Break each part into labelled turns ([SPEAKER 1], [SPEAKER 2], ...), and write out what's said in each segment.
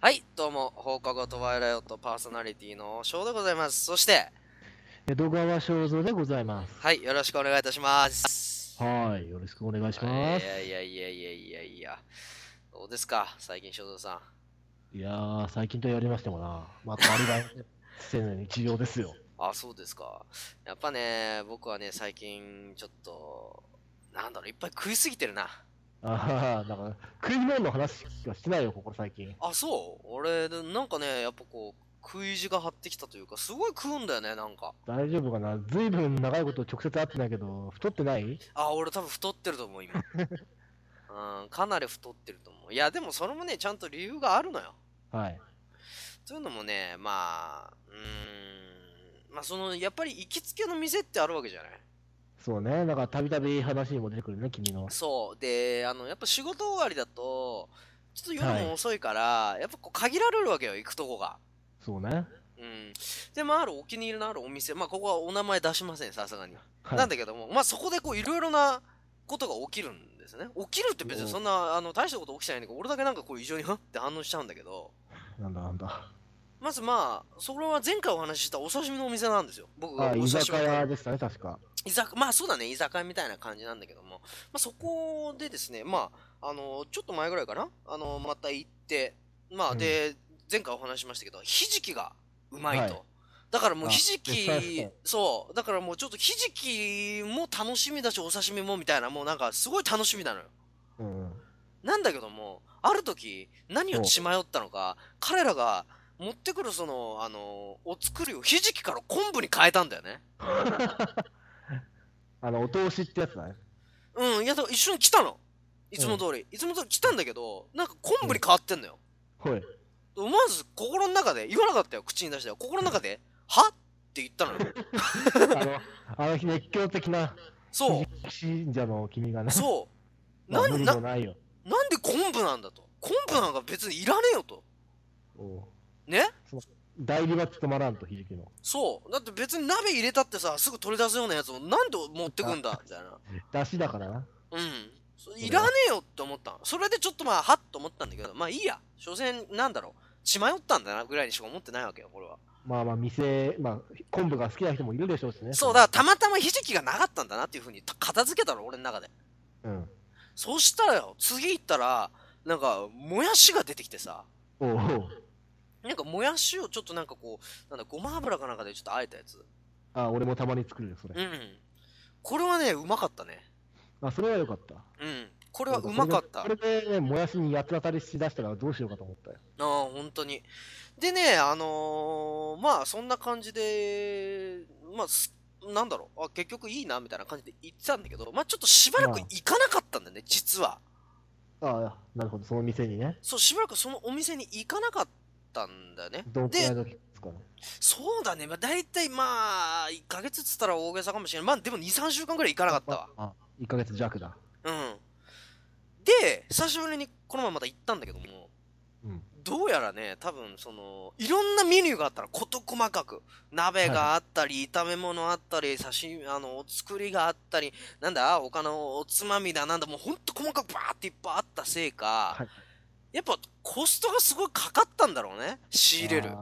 [SPEAKER 1] はい、どうも、放課後トワイライオットパーソナリティの翔でございます。そして、
[SPEAKER 2] 江戸川正蔵でございます。
[SPEAKER 1] はい、よろしくお願いいたします。
[SPEAKER 2] はい、よろしくお願いし
[SPEAKER 1] い
[SPEAKER 2] ます。
[SPEAKER 1] やいやいやいやいやいや、どうですか、最近翔蔵さん。
[SPEAKER 2] いやー、最近とやりましてもな、またありがせぬ日常ですよ。
[SPEAKER 1] あ、そうですか。やっぱね、僕はね、最近、ちょっと、なんだろう、いっぱい食いすぎてるな。
[SPEAKER 2] ああ、なんか、食い物の話しかしてないよ、ここ最近。
[SPEAKER 1] あ、そう俺、なんかね、やっぱこう、食い意地が張ってきたというか、すごい食うんだよね、なんか。
[SPEAKER 2] 大丈夫かな？ずいぶん長いこと直接会ってないけど、太ってない？
[SPEAKER 1] あ、俺多分太ってると思う、今。うん、かなり太ってると思う。いや、でもそれもね、ちゃんと理由があるのよ。
[SPEAKER 2] はい。
[SPEAKER 1] というのもね、まあ、うーん、まあその、やっぱり行きつけの店ってあるわけじゃない？
[SPEAKER 2] そうね、なんかたびたび話にも出てくるね、君の。
[SPEAKER 1] そう。で、あの、やっぱ仕事終わりだと、ちょっと夜も遅いから、やっぱこう限られるわけよ、行くとこが。
[SPEAKER 2] そうね。
[SPEAKER 1] うん。で、まあ、あるお気に入りのあるお店、まあ、ここはお名前出しません、さすがに。
[SPEAKER 2] はい、
[SPEAKER 1] なんだけども、まあ、そこでこう、いろいろなことが起きるんですね。起きるって別にそんな、あの、大したこと起きてないんだけど、俺だけなんかこう、異常に、はって反応しちゃうんだけど、
[SPEAKER 2] なんだなんだ。
[SPEAKER 1] まずまあ、それは前回お話ししたお刺身のお店なんですよ。僕が
[SPEAKER 2] あ、
[SPEAKER 1] お
[SPEAKER 2] 居
[SPEAKER 1] 刺身
[SPEAKER 2] 酒屋でしたね、確か。
[SPEAKER 1] 居酒まあそうだね、居酒屋みたいな感じなんだけども、まあそこでですね、まあ、あの、ちょっと前ぐらいかな？あの、また行って、まあ、
[SPEAKER 2] うん
[SPEAKER 1] で、前回お話ししましたけど、ひじきがうまいと。
[SPEAKER 2] はい
[SPEAKER 1] だからもう
[SPEAKER 2] あ
[SPEAKER 1] ひじき
[SPEAKER 2] そう、
[SPEAKER 1] だからもうちょっとひじきも楽しみだし、お刺身もみたいな、もうなんかすごい楽しみなのよ。
[SPEAKER 2] うんうん。
[SPEAKER 1] なんだけども、ある時、何を血迷ったのか、彼らが持ってくるその、あの、お作りをひじきから昆布に変えたんだよね。
[SPEAKER 2] あの、お通しってやつだね。
[SPEAKER 1] うん、いや、だから一緒に来たの。いつも通り。いつも通り来たんだけど、なんか昆布に変わってんのよ。
[SPEAKER 2] はい。
[SPEAKER 1] 思わず心の中で、言わなかったよ、口に出して。心の中で、は？って言ったのよ。
[SPEAKER 2] あの、あの日熱狂的な
[SPEAKER 1] そう、
[SPEAKER 2] 信者の君がね。
[SPEAKER 1] そう。
[SPEAKER 2] まあ無
[SPEAKER 1] なんな
[SPEAKER 2] ないよ。
[SPEAKER 1] なんで昆布なんだと。昆布なんか別にいらねえよと。
[SPEAKER 2] おう
[SPEAKER 1] ね？
[SPEAKER 2] 代理は務まらんと、ひじきの。
[SPEAKER 1] そう。だって別に鍋入れたってさ、すぐ取り出すようなやつをなんで持ってくんだ？みたいな。
[SPEAKER 2] 出汁だからな。
[SPEAKER 1] うん。そいらねえよって思ったの。それでちょっとまあ、はっと思ったんだけど、まあいいや。所詮、なんだろう。血迷ったんだなぐらいにしか思ってないわけよ、これは。
[SPEAKER 2] まあまあ、店、まあ、昆布が好きな人もいるでしょうしね。
[SPEAKER 1] そう、だからたまたまひじきがなかったんだなっていうふうにた片付けたの、俺の中で。
[SPEAKER 2] うん。
[SPEAKER 1] そしたらよ、次行ったら、なんか、もやしが出てきてさ、
[SPEAKER 2] おうおう
[SPEAKER 1] なんかもやしをちょっとなんかこう、なんだ、ごま油かなんかでちょっとあえたやつ。
[SPEAKER 2] あ、俺もたまに作るよ、それ。
[SPEAKER 1] うん。これはね、うまかったね。
[SPEAKER 2] あ、それはよかった。
[SPEAKER 1] うん。これはうまかった。
[SPEAKER 2] これでね、もやしに八つ当たりしだしたらどうしようかと思ったよ。
[SPEAKER 1] ああ、本当に。でね、あのーまあ、そんな感じで、まあ、すなんだろう、あ、結局いいな、みたいな感じで言ってたんだけど、まあ、ちょっとしばらく行かなかったんだよね、実は。
[SPEAKER 2] ああ、なるほど、その店にね。
[SPEAKER 1] そう、しばらくそのお店に行かなかったんだよね。
[SPEAKER 2] どんくらいの時ですかね。
[SPEAKER 1] そうだね。まあ、大体まあ、1ヶ月っつったら大げさかもしれない。まあ、でも2、3週間くらい行かなかったわ。
[SPEAKER 2] あ、1ヶ月弱だ。
[SPEAKER 1] うん。で、久しぶりにこの前また行ったんだけども、
[SPEAKER 2] うん。
[SPEAKER 1] どうやらね、多分その、いろんなメニューがあったら事細かく、鍋があったり、炒め物あったり、刺身、あの、お作りがあったり、なんだ、他のおつまみだ、なんだ、もうほんと細かくバーっていっぱいあったせいか、
[SPEAKER 2] はい
[SPEAKER 1] やっぱコストがすごいかかったんだろうね。仕入れる。メ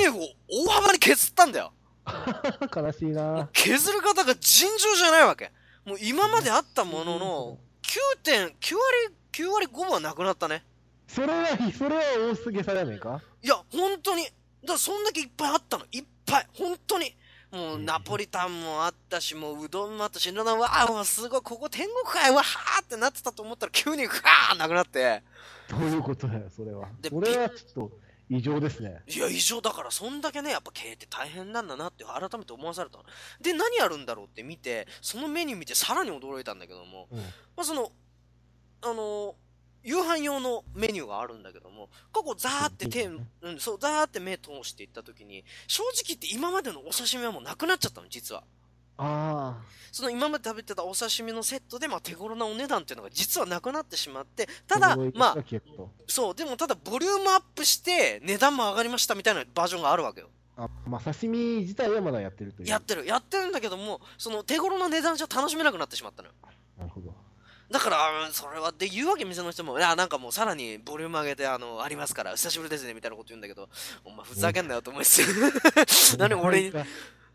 [SPEAKER 1] ニューを大幅に削ったんだよ。
[SPEAKER 2] 悲しいな。
[SPEAKER 1] 削る方が尋常じゃないわけ。もう今まであったものの、9点、9割、9割5分はなくなったね。
[SPEAKER 2] それは、それは多すぎされねえか？
[SPEAKER 1] いや、本当に。だからそんだけいっぱいあったの。いっぱい。本当に。もう、
[SPEAKER 2] うん
[SPEAKER 1] ナポリタンもあったし、もう、うどんもあったし、うどんわあ、うわすごい、ここ天国かい、わはーってなってたと思ったら、急に、ふわーなくなって。
[SPEAKER 2] どういうことだよ、それは。
[SPEAKER 1] で
[SPEAKER 2] それはちょっと異常ですね。
[SPEAKER 1] いや、異常だから、そんだけね、やっぱ経営って大変なんだなって改めて思わされたの。で、何やるんだろうって見て、そのメニュー見てさらに驚いたんだけども、
[SPEAKER 2] うん。
[SPEAKER 1] まあ、その、あの夕飯用のメニューがあるんだけども、過去ザーって手、
[SPEAKER 2] うん
[SPEAKER 1] うん、そう、ザーって目通していったときに、正直言って今までのお刺身はもうなくなっちゃったの、実は。
[SPEAKER 2] あ
[SPEAKER 1] その今まで食べてたお刺身のセットで、まあ手頃なお値段っていうのが実はなくなってしまって、
[SPEAKER 2] あ。
[SPEAKER 1] ただまあ、そう、でもただボリュームアップして値段も上がりましたみたいなバージョンがあるわけよ。
[SPEAKER 2] あ、まあ、刺身自体はまだやってるという。
[SPEAKER 1] やってる、やってるんだけども、その手頃な値段じゃ楽しめなくなってしまったのよ。
[SPEAKER 2] なるほど。
[SPEAKER 1] だから、うんそれはって言うわけ、店の人も。いや、なんかもうさらにボリューム上げて、あの、ありますから、久しぶりですね、みたいなこと言うんだけど、お前ふざけんなよと思いつつ、何俺に、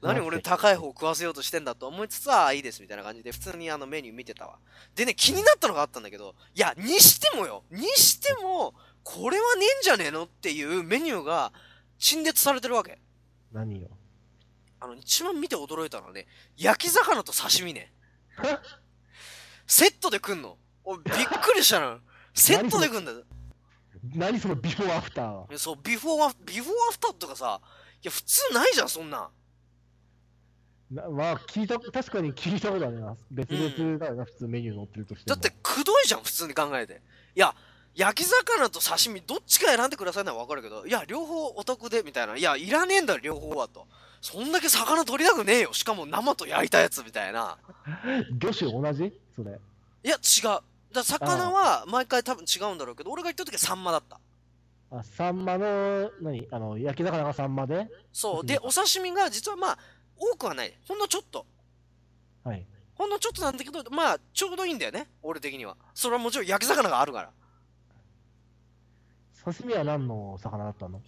[SPEAKER 1] 何俺に高い方食わせようとしてんだと思いつつは、あいいですみたいな感じで、普通にあのメニュー見てたわ。でね、気になったのがあったんだけど、いや、にしてもよ、にしても、これはねえんじゃねえのっていうメニューが陳列されてるわけ。
[SPEAKER 2] 何よ。
[SPEAKER 1] あの、一番見て驚いたのはね、焼き魚と刺身ね。セットで来んの？おびっくりしたな。セットで来んだよ。
[SPEAKER 2] 何そのビフォーアフターは。
[SPEAKER 1] そう、ビフォーアフ、ビフォーアフターとかさ、いや、普通ないじゃん、そんなん。
[SPEAKER 2] なまあ、聞いた、確かに聞いたことあります。別々だよな、普通メニュー載ってるとしても。
[SPEAKER 1] だって、くどいじゃん、普通に考えて。いや、焼き魚と刺身、どっちか選んでくださいのはわかるけど、いや、両方お得で、みたいな。いや、いらねえんだよ、両方は、と。そんだけ魚取りたくねえよ。しかも生と焼いたやつ、みたいな。
[SPEAKER 2] 魚種同じ？それ。
[SPEAKER 1] いや、違う。だ魚は毎回多分違うんだろうけど、俺が行った時はサンマだった。
[SPEAKER 2] あ、サンマの、何？あの、焼き魚がサンマで？
[SPEAKER 1] そう。で、お刺身が実はまあ、多くはない。ほんのちょっと。
[SPEAKER 2] はい。
[SPEAKER 1] ほんのちょっとなんだけど、まあ、ちょうどいいんだよね。俺的には。それはもちろん焼き魚があるから。
[SPEAKER 2] 刺身は何の魚だったの？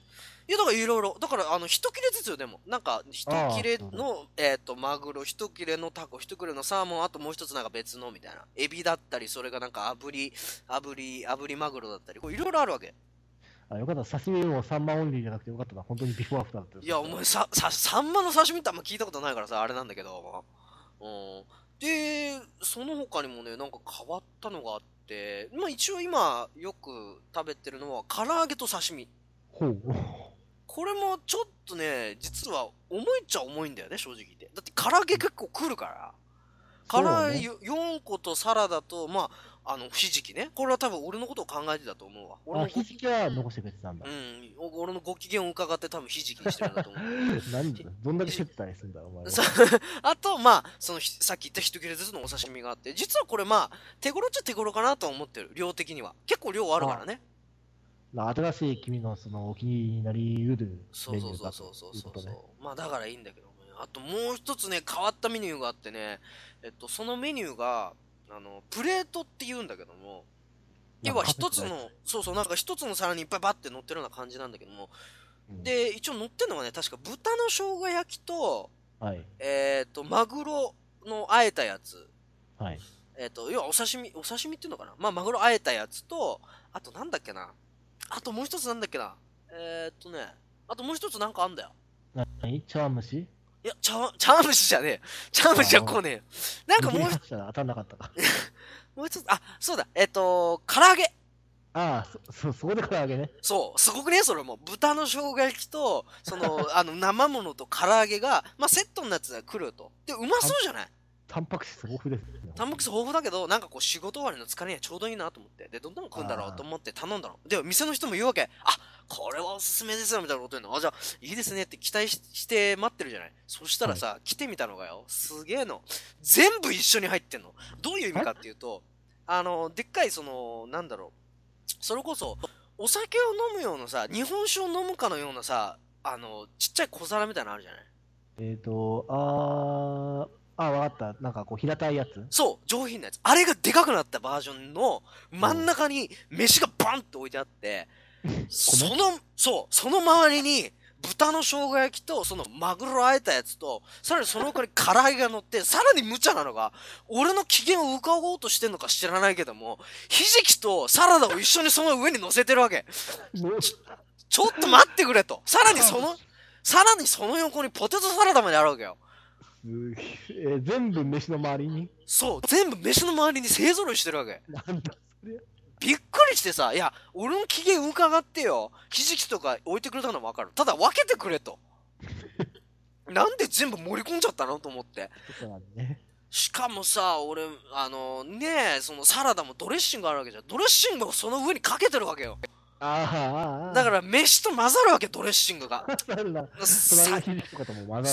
[SPEAKER 1] いや、だからいろいろ。だから、あの、一切れずつよ、でも。なんか、一切れの、えっ、と、マグロ、一切れのタコ、一切れのサーモン、あともう一つなんか別の、みたいな。エビだったり、それがなんか炙り、炙り、炙りマグロだったり、こういろいろあるわけ。
[SPEAKER 2] あ、よかった。刺身もサンマオンリーじゃなくてよかったな。本当にビフォーアフターだったよ
[SPEAKER 1] いや、お前さ、さ、サンマの刺身ってあんま聞いたことないからさ、あれなんだけど。うん。で、その他にもね、なんか変わったのがあって、まあ一応今よく食べてるのは、唐揚げと刺身。
[SPEAKER 2] ほう。
[SPEAKER 1] これもちょっとね、実は重いっちゃ重いんだよね、正直言って。だって唐揚げ結構来るから。唐揚げ4個とサラダと、まあ、あの、ひじきね。これは多分俺のことを考えてたと思うわ。俺
[SPEAKER 2] あ、
[SPEAKER 1] のご
[SPEAKER 2] ひじきは残してくれてたんだ
[SPEAKER 1] う。ん、お俺のご機嫌を伺って多分ひじきにしてるんだと思う。
[SPEAKER 2] 何だどんだけ接待するんだろう、お前は。
[SPEAKER 1] さ あと、まあ、そのひ、さっき言った一切れずつのお刺身があって、実はこれまあ、手頃っちゃ手頃かなとは思ってる。量的には。結構量あるからね。
[SPEAKER 2] まあ新しい君のそのお気になりうる
[SPEAKER 1] そうそうそう
[SPEAKER 2] メニューだ
[SPEAKER 1] うそう
[SPEAKER 2] ことね。
[SPEAKER 1] まあ、だからいいんだけどね。あともう一つね、変わったメニューがあってね、えっと、そのメニューが、あの、プレートって言うんだけども、要は一つの、そうそう、なんか一つの皿にいっぱいバッて乗ってるような感じなんだけども、
[SPEAKER 2] うん、
[SPEAKER 1] で、一応乗ってるのがね、確か豚の生姜焼きと、
[SPEAKER 2] はい。
[SPEAKER 1] えっと、マグロのあえたやつ、
[SPEAKER 2] はい。
[SPEAKER 1] えっ、と、要はお刺身、お刺身っていうのかなまあ、マグロあえたやつと、あとなんだっけな。あともう一つなんだっけな？えっ、とね、あともう一つなんかあんだよ。
[SPEAKER 2] 何？茶碗蒸し？
[SPEAKER 1] いや、茶碗、茶碗蒸しじゃねえ。茶碗蒸しはこうねえ。なんかもう一つ、
[SPEAKER 2] 当たんなかったか。
[SPEAKER 1] もう一つ、あ、そうだ、えっ、と、唐揚げ。
[SPEAKER 2] ああ、そ、そ、そこで唐揚げね。
[SPEAKER 1] そう、すごくねそれも。豚の生姜焼きと、その、あの、生ものと唐揚げが、まあ、セットのやつが来ると。で、うまそうじゃない？
[SPEAKER 2] タンパク質豊富ですね。
[SPEAKER 1] タンパク質豊富だけど、なんかこう仕事終わりの疲れにはちょうどいいなと思って。で、どんどん食うんだろうと思って頼んだの。で、店の人も言うわけ。あ、これはおすすめですよ、みたいなこと言うの。あ、じゃあ、いいですねって期待しして待ってるじゃない。そしたらさ、来てみたのがよ、すげえの。全部一緒に入ってんの。どういう意味かっていうと、あの、でっかいその、なんだろう。それこそ、お酒を飲むようなさ、日本酒を飲むかのようなさ、あの、ちっちゃい小皿みたいなのあるじゃない
[SPEAKER 2] えっ、と、あー、あ、わかった。なんかこう平たいやつ？
[SPEAKER 1] そう、上品なやつ。あれがでかくなったバージョンの真ん中に飯がバンって置いてあって、その、そう、その周りに豚の生姜焼きとそのマグロあえたやつと、さらにその他に唐揚げが乗って、さらに無茶なのが、俺の機嫌を伺おうとしてんのか知らないけども、ひじきとサラダを一緒にその上に乗せてるわけ。
[SPEAKER 2] もう
[SPEAKER 1] ちょっと待ってくれと。さらにその、さらにその横にポテトサラダまであるわけよ。
[SPEAKER 2] すげえー全部飯の周りに？
[SPEAKER 1] そう、全部飯の周りに勢揃いしてるわけ。
[SPEAKER 2] なんだそれ。
[SPEAKER 1] びっくりしてさ、いや、俺の機嫌伺ってよ、ひじきとか置いてくれたのもわかる。ただ分けてくれと。なんで全部盛り込んじゃったのと思って。しかもさ、俺、あの、ねえ、そのサラダもドレッシングあるわけじゃん。ドレッシングをその上にかけてるわけよ。
[SPEAKER 2] ああ、
[SPEAKER 1] だからら飯と混ざるわけ、ドレッシングが。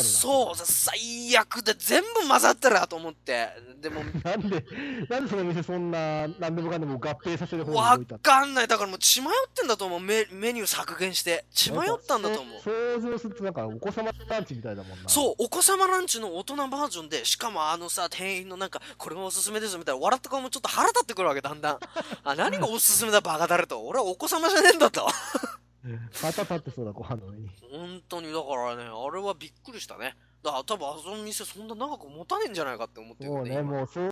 [SPEAKER 1] そう、最悪で全部混ざってるなと思って。でも、
[SPEAKER 2] なんで、なんでその店そんな、なんでもかんでも合併させる方に
[SPEAKER 1] わ
[SPEAKER 2] 動いたの？
[SPEAKER 1] かんない。だからもう血迷ってんだと思う。メメニュー削減して。血迷ったんだと思う。
[SPEAKER 2] 想像するとなんかお子様ランチみたいだもんな。
[SPEAKER 1] そう、お子様ランチの大人バージョンで、しかもあのさ、店員のなんか、これもおすすめですみたいな、笑った顔もちょっと腹立ってくるわけ、だんだん。あ、何がおすすめだ、バカだれと。俺はお子様じゃねえんだ
[SPEAKER 2] ってそうだ、ご飯の上に。
[SPEAKER 1] 本当に、だからね、あれはびっくりしたね。だから多分あその店そんな長く持たねえんじゃないかって思ってる
[SPEAKER 2] もうね、
[SPEAKER 1] 今
[SPEAKER 2] もうそう、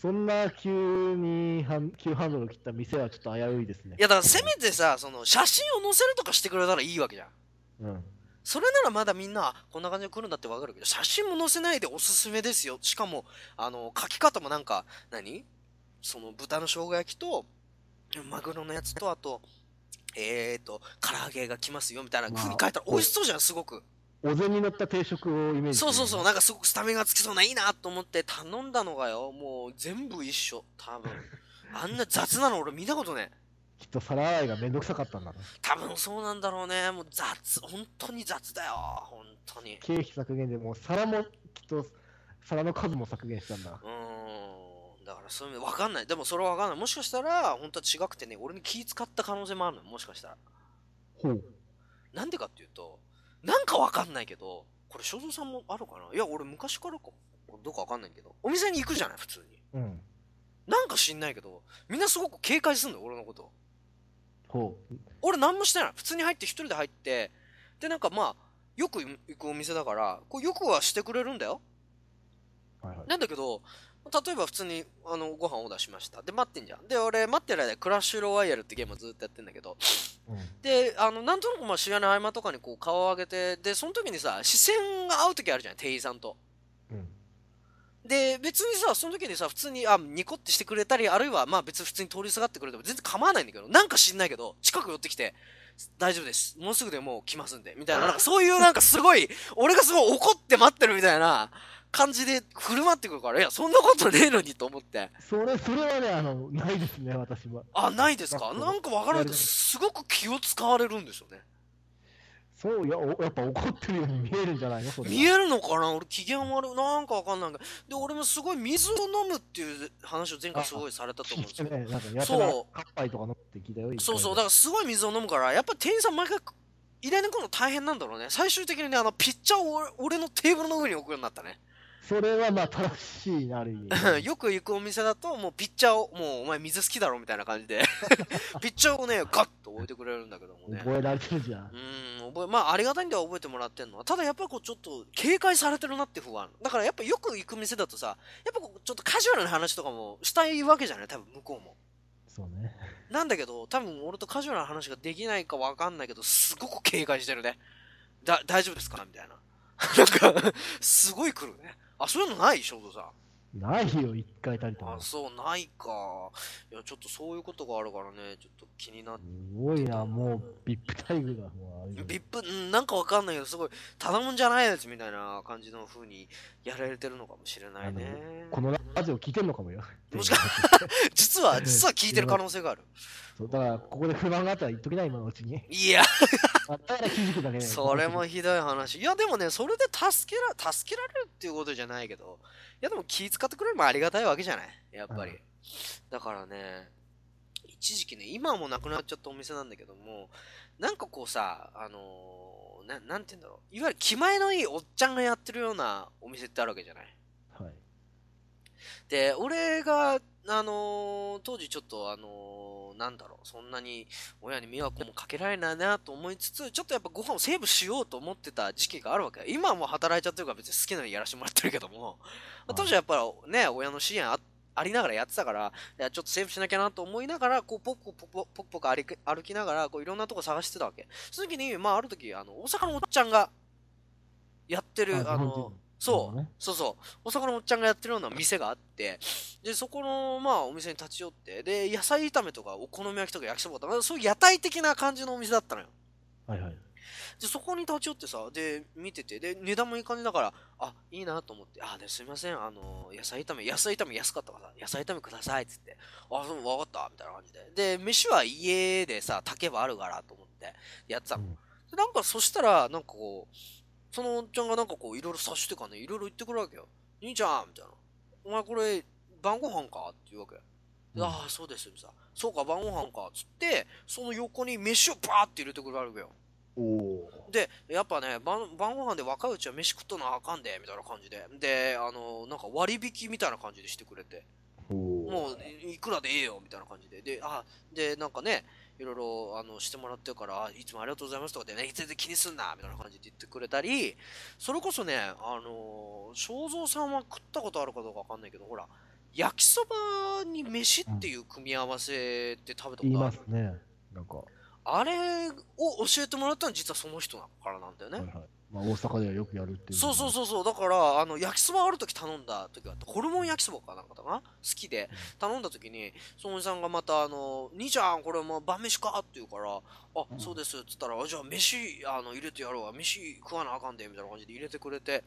[SPEAKER 2] そんな急に急ハンドルを切った店はちょっと危ういですね。
[SPEAKER 1] いや、だからせめてさ、その、写真を載せるとかしてくれたらいいわけじゃん。
[SPEAKER 2] うん。
[SPEAKER 1] それならまだみんな、あこんな感じで来るんだってわかるけど、写真も載せないでおすすめですよ。しかも、あの、書き方もなんか、何？その、豚の生姜焼きと、マグロのやつと、あと、えーと、唐揚げが来ますよ、みたいな風に書いたら美味しそうじゃん、すごく。
[SPEAKER 2] お膳に乗った定食をイメージ
[SPEAKER 1] そうそうそう、
[SPEAKER 2] う。
[SPEAKER 1] なんかすごくスタミナがつきそうな、いいなと思って頼んだのがよ、もう全部一緒、多分。あんな雑なの俺見たことね。
[SPEAKER 2] きっと皿洗いがめんどくさかったんだな。
[SPEAKER 1] 多分そうなんだろうね。もう雑、本当に雑だよ、本当に。
[SPEAKER 2] 経費削減でもう皿もきっと皿の数も削減したんだ。
[SPEAKER 1] うーん。そういう意味で分かんない。でもそれは分かんない。もしかしたら、本当は違くてね、俺に気使った可能性もあるのよ。もしかしたら。
[SPEAKER 2] ほう。
[SPEAKER 1] なんでかっていうと、なんか分かんないけど、これ、正蔵さんもあるかな？いや、俺昔からか。どうか分かんないけど、お店に行くじゃない、普通に。
[SPEAKER 2] うん。
[SPEAKER 1] なんか知んないけど、みんなすごく警戒すんのよ、俺のこと。
[SPEAKER 2] ほ
[SPEAKER 1] 俺何もしてない。普通に入って一人で入って、で、なんかまあ、よく行くお店だから、こうよくはしてくれるんだよ。
[SPEAKER 2] う。はいはい。
[SPEAKER 1] なんだけど、例えば普通にあのご飯オーダーしました。で、待ってんじゃん。で、俺、待ってる間、クラッシュロワイヤルってゲームをずっとやってんだけど、
[SPEAKER 2] うん。
[SPEAKER 1] で、あの、なんとなくまあ試合の合間とかにこう顔を上げて、で、その時にさ、視線が合う時あるじゃん、店員さんと。
[SPEAKER 2] うん。
[SPEAKER 1] で、別にさ、その時にさ、普通に、あ、ニコってしてくれたり、あるいは、まあ別に普通に通りすがってくれても全然構わないんだけど、なんか知んないけど、近く寄ってきて、大丈夫です。もうすぐでもう来ますんで、みたいな、なんかそういうなんかすごい、俺がすごい怒って待ってるみたいな感じで振る舞ってくるから、いや、そんなことねえのにと思って。
[SPEAKER 2] それ、それはね、あの、ないですね、私は。
[SPEAKER 1] あ、ないですか？なんかわからないけど、すごく気を使われるんですよね。
[SPEAKER 2] そう、いや、おやっぱ怒ってるように見えるんじゃないの？
[SPEAKER 1] 見えるのかな？俺機嫌悪い。なんかわかんないけど。で、俺もすごい水を飲むっていう話を前回すごいされたと思うんですけど。
[SPEAKER 2] ね、なんかやたら
[SPEAKER 1] そう
[SPEAKER 2] カッパイとか飲むって聞いたよ。
[SPEAKER 1] そうそう、だ
[SPEAKER 2] だ
[SPEAKER 1] からすごい水を飲むから、やっぱ店員さん毎回入れに来るの大変なんだろうね。最終的にね、あの、ピッチャーを俺俺のテーブルの上に置くようになったね。
[SPEAKER 2] それはまあ正しいな、ある意味。
[SPEAKER 1] よく行くお店だと、もうピッチャーを、もうお前水好きだろみたいな感じで、ピッチャーをね、ガッと置いてくれるんだけどもね。
[SPEAKER 2] 覚えられてるじゃん
[SPEAKER 1] う。ーん、覚え、まあ、ありがたいんでは覚えてもらってんのは。ただやっぱりこう、ちょっと、警戒されてるなって不安。だからやっぱよく行く店だとさ、やっぱこう、ちょっとカジュアルな話とかもしたいわけじゃない？多分向こうも。
[SPEAKER 2] そうね。
[SPEAKER 1] なんだけど、多分俺とカジュアルな話ができないかわかんないけど、すごく警戒してるね。だ、大丈夫ですか？みたいな。なんか、すごい来るね。あ、そういうのない？翔太さん。
[SPEAKER 2] ないよ、一回たりとも。
[SPEAKER 1] あ、そう、ないか。いや、ちょっとそういうことがあるからね、ちょっと気になって。
[SPEAKER 2] すごいな、もう、ビップ待遇だ。もうあれ
[SPEAKER 1] ビップ、うんなんかわかんないけど、すごい、ただもんじゃないやつみたいな感じの風にやられてるのかもしれないね。
[SPEAKER 2] このラジオ聞いてんのかもよ。
[SPEAKER 1] もしか 実は、実は聞いてる可能性がある。
[SPEAKER 2] そうだから、ここで不満があったら言っときな、今のうちに。
[SPEAKER 1] いや。それもひどい話。いや、でもね、それで助けら、助けられるっていうことじゃないけど、いや、でも気使ってくれるのもありがたいわけじゃない？やっぱり。
[SPEAKER 2] うん
[SPEAKER 1] だからね、一時期ね、今はもうなくなっちゃったお店なんだけども、なんかこうさ、あのーな、なんて言うんだろう。いわゆる気前のいいおっちゃんがやってるようなお店ってあるわけじゃな。い？で、俺が、あのー当時ちょっと、あのーなんだろう、そんなに親に迷惑もかけられないなと思いつつ、ちょっとやっぱご飯をセーブしようと思ってた時期があるわけ。今はもう働いちゃってるから別に好きなようにやらせてもらってるけども、
[SPEAKER 2] い
[SPEAKER 1] 当時はやっぱりね、親の支援あありながらやってたから、いやちょっとセーブしなきゃなと思いながら、こう、ポッポッポッポッポッポッ歩き歩きながら、こう、いろんなとこ探してたわけ。その時に、まあ、ある時、あの、大阪のおっちゃんが、やってる、あのそう、
[SPEAKER 2] ね。
[SPEAKER 1] そうそう。大阪のおっちゃんがやってるような店があって、で、そこの、まあ、お店に立ち寄って、で、野菜炒めとか、お好み焼きとか焼きそばとか、そういう屋台的な感じのお店だったのよ。
[SPEAKER 2] はいはい。
[SPEAKER 1] で、そこに立ち寄ってさ、で、見てて、で、値段もいい感じだから、あ、いいなと思って、あ、ですいません、あの、野菜炒め、野菜炒め安かったからさ、野菜炒めくださいっつって、あ、そう、わかった。みたいな感じで。で、飯は家でさ、炊けばあるからと思って、やってたの。
[SPEAKER 2] うん。
[SPEAKER 1] でなんか、そしたら、なんかこう、そのおっちゃんがなんかこう、いろいろ察してかね、いろいろ言ってくるわけよ。兄ちゃんみたいな。お前これ、晩ご飯か？って言うわけ。で
[SPEAKER 2] うん
[SPEAKER 1] ああ、そうです、みたいな。そうか、晩ご飯か？つって、その横に飯をバーって入れてくるわけよ。で、やっぱね、晩晩ご飯で若いうちは飯食っとなあかんで、みたいな感じで。で、あの、なんか割引みたいな感じでしてくれて。もう、いいくらでええよ、みたいな感じで。で、あ、で、なんかね、いろいろ、あの、してもらってるから、あいつもありがとうございますとかでね、全然気にすんな、みたいな感じで言ってくれたり、それこそね、あの、正蔵さんは食ったことあるかどうかわかんないけど、ほら、焼きそばに飯っていう組み合わせって食べたことある、
[SPEAKER 2] ますね。なんか、は
[SPEAKER 1] あれを教えてもらったのは実はその人だからなんだよね。
[SPEAKER 2] いはい。まあ、大阪ではよくやるっていう。
[SPEAKER 1] そうそうそうそう。だから、あの、焼きそばある時頼んだ時があって、ホルモン焼きそばかなんかだな？好きで、頼んだ時に、そのおじさんがまた、あの、兄ちゃん、これもう晩飯か？って言うから、あ、
[SPEAKER 2] うん
[SPEAKER 1] そうです、っつったら、あじゃあ飯、あの、入れてやろうわ。飯食わなあかんで、みたいな感じで入れてくれて。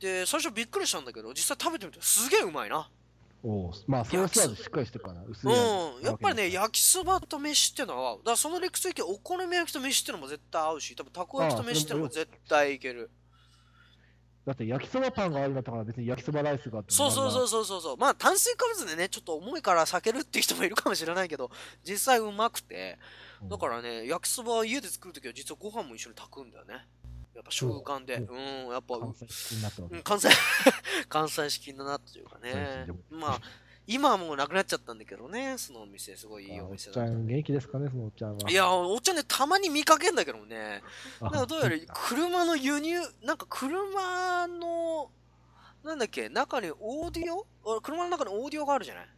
[SPEAKER 1] で、最初びっくりしたんだけど、実際食べてみて、すげえうまいな。
[SPEAKER 2] おお。まあ、ソース味しっかりしてるから、薄い味。
[SPEAKER 1] うん。やっぱりね、焼きそばと飯ってのは、だからその理屈でいけばお好み焼きと飯ってのも絶対合うし、多分たこ焼きと飯ってのも絶対いける。
[SPEAKER 2] だって焼きそばパンがあるんだったから別に焼きそばライスがあって
[SPEAKER 1] そうそうそうそうそうそう。まあ炭水化物でね、ちょっと重いから避けるっていう人もいるかもしれないけど、実際うまくて、
[SPEAKER 2] うん
[SPEAKER 1] だからね、焼きそば家で作るときは実はご飯も一緒に炊くんだよね。やっぱ習慣で。
[SPEAKER 2] う。
[SPEAKER 1] うん、やっぱ、
[SPEAKER 2] 関西式になった
[SPEAKER 1] 関西、関西 式だなっていうかね。まあ、今はもうなくなっちゃったんだけどね、そのお店、すごいいい
[SPEAKER 2] あおっ
[SPEAKER 1] お店だった。
[SPEAKER 2] ちゃん元気ですかね、そのおっちゃんは。
[SPEAKER 1] いや、おっちゃんね、たまに見かけんだけどね、
[SPEAKER 2] あ、
[SPEAKER 1] なんかどうやら車の輸入、なんか車の、なんだっけ、中にオーディオ？あ車の中にオーディオがあるじゃない？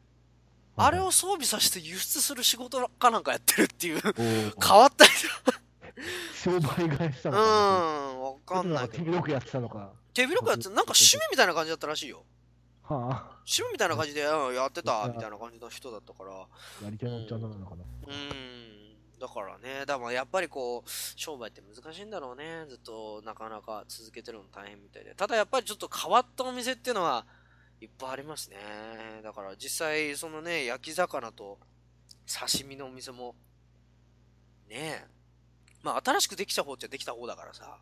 [SPEAKER 1] あれを装備させて輸出する仕事かなんかやってるっていう、変わったり
[SPEAKER 2] 商売返した
[SPEAKER 1] う
[SPEAKER 2] のかな。
[SPEAKER 1] ん、わかんないけど。
[SPEAKER 2] 手広くやってたのか。
[SPEAKER 1] 手広くやって、なんか趣味みたいな感じだったらしいよ。
[SPEAKER 2] は
[SPEAKER 1] 趣味みたいな感じで、うん、やってたみたいな感じの人だったから。
[SPEAKER 2] あ、やり手のおっちゃんなのかな。
[SPEAKER 1] うん。だからね、だからやっぱりこう、商売って難しいんだろうね。ずっとなかなか続けてるの大変みたいで。ただやっぱりちょっと変わったお店っていうのはいっぱいありますね。だから実際そのね、焼き魚と刺身のお店も、ねえ。まあ新しくできた方っちゃできた方だからさ。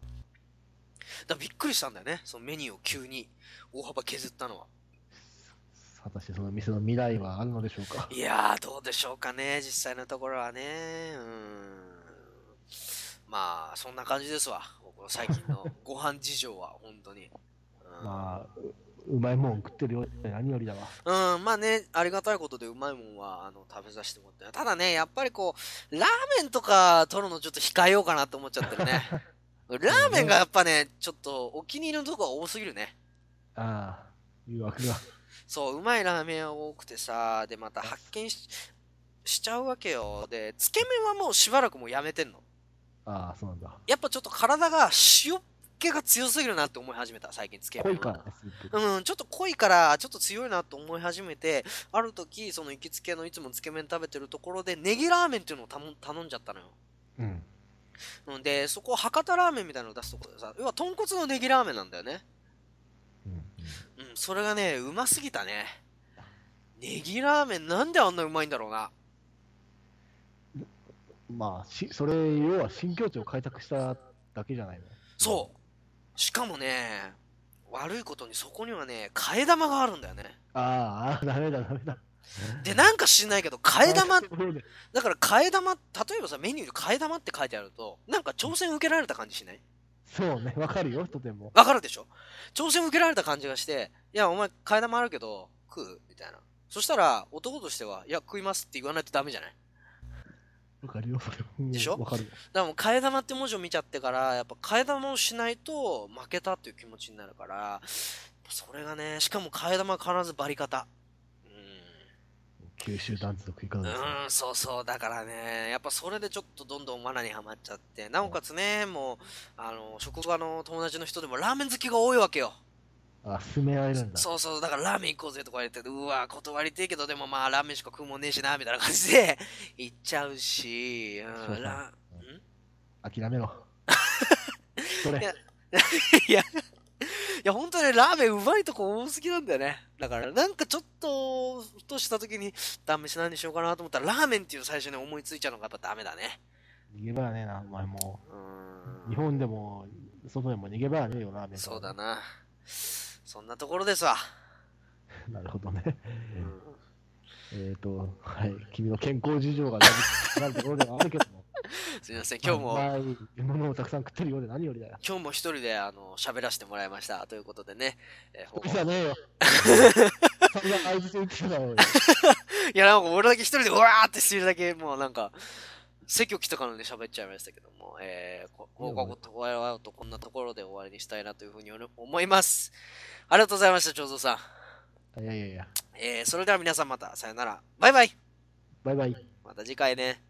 [SPEAKER 1] だびっくりしたんだよね。そのメニューを急に大幅削ったのは。
[SPEAKER 2] 果たしてその店の未来はあるのでしょうか？
[SPEAKER 1] いやー、どうでしょうかね、実際のところはね。うん。まあ、そんな感じですわ。僕の最近のご飯事情は、本当に。うん、
[SPEAKER 2] まあ、ううまいもん食ってるよって何よりだわ。
[SPEAKER 1] うん、まあね、ありがたいことでうまいもんは、あの、食べさせてもらって。ただね、やっぱりこう、ラーメンとか取るのちょっと控えようかなって思っちゃってるね。ラーメンがやっぱね、ちょっとお気に入りのとこが多すぎるね。
[SPEAKER 2] ああ、誘惑が。
[SPEAKER 1] そう、うまいラーメンは多くてさ、で、また発見ししちゃうわけよ。で、つけ麺はもうしばらくもうやめてんの。
[SPEAKER 2] ああ、そうなんだ。
[SPEAKER 1] やっぱちょっと体が塩気が強すぎるなって思い始めた、最近つけ麺。うん、ちょっと濃いから、ちょっと強いなと思い始めて、ある時、その行きつけのいつもつけ麺食べてるところで、ネギラーメンっていうのを頼ん頼んじゃったのよ。
[SPEAKER 2] うん。
[SPEAKER 1] うんで、そこ、博多ラーメンみたいなのを出すところでさ、要は豚骨のネギラーメンなんだよね。
[SPEAKER 2] うん。
[SPEAKER 1] うん、それがね、うますぎたね。ネギラーメンなんであんなうまいんだろうな。
[SPEAKER 2] まあ、し、それ、要は新境地を開拓しただけじゃないの？
[SPEAKER 1] そう。しかもね、悪いことにそこにはね、替え玉があるんだよね。
[SPEAKER 2] ああ、ダメだ、ダメだ。
[SPEAKER 1] で、なんか知んないけど、替え玉、だから替え玉、例えばさ、メニューで替え玉って書いてあると、なんか挑戦受けられた感じしない？
[SPEAKER 2] そうね、わかるよ、とても。
[SPEAKER 1] わかるでしょ？挑戦受けられた感じがして、いや、お前替え玉あるけど、食う？みたいな。そしたら、男としては、いや、食いますって言わないとダメじゃない？
[SPEAKER 2] わかるよ、それ。うん
[SPEAKER 1] でしょ？
[SPEAKER 2] わかるよ。
[SPEAKER 1] だからもう替え玉って文字を見ちゃってから、やっぱ替え玉をしないと負けたっていう気持ちになるから、それがね、しかも替え玉は必ずバリ方。うん。
[SPEAKER 2] 九州男児の食い方ですね。
[SPEAKER 1] うん、そうそう。だからね、やっぱそれでちょっとどんどん罠にはまっちゃって、なおかつね、もう、あの、職場の友達の人でもラーメン好きが多いわけよ。
[SPEAKER 2] あ、勧め合えるんだ。
[SPEAKER 1] そうそう、だからラーメン行こうぜとか言って、うわ、断りてえけど、でもまあラーメンしか食うもんねえしな、みたいな感じで 行っちゃうし、うん、ラん？
[SPEAKER 2] 諦めろ。それ
[SPEAKER 1] いやいや、いや、本当にね、ラーメンうまいとこ多すぎなんだよね。だから、なんかちょっと、ふとした時に、断飯何にしようかなと思ったら、ラーメンっていう最初に思いついちゃうのがやっぱダメだね。
[SPEAKER 2] 逃げ場はねえな、お前も
[SPEAKER 1] うー
[SPEAKER 2] う。
[SPEAKER 1] ん。
[SPEAKER 2] 日本でも、外でも逃げ場はねえよ、ラーメン。
[SPEAKER 1] そうだ。な。そんなところですわ。
[SPEAKER 2] なるほどね。
[SPEAKER 1] うん
[SPEAKER 2] えっと、はい。君の健康事情がなるところではあるけども。
[SPEAKER 1] すみません、今日も、
[SPEAKER 2] まあ、いいものをたくさん食ってるようで何よりだよ。
[SPEAKER 1] 今日も一人で、あの、喋らせてもらいました。ということでね。えー
[SPEAKER 2] じゃねえよ。そんな合図言ってただろうよ。
[SPEAKER 1] いや、なんか俺だけ一人でうわーってしてるだけ、もうなんか、説教来たからで喋っちゃいましたけども、えー、こ放課後とはとこんなところで終わりにしたいなというふうに思います。ありがとうございました、長蔵さん。
[SPEAKER 2] いやいやいや。
[SPEAKER 1] えー、それでは皆さんまた、さよなら。バイバイ。
[SPEAKER 2] バイバイ。
[SPEAKER 1] また次回ね。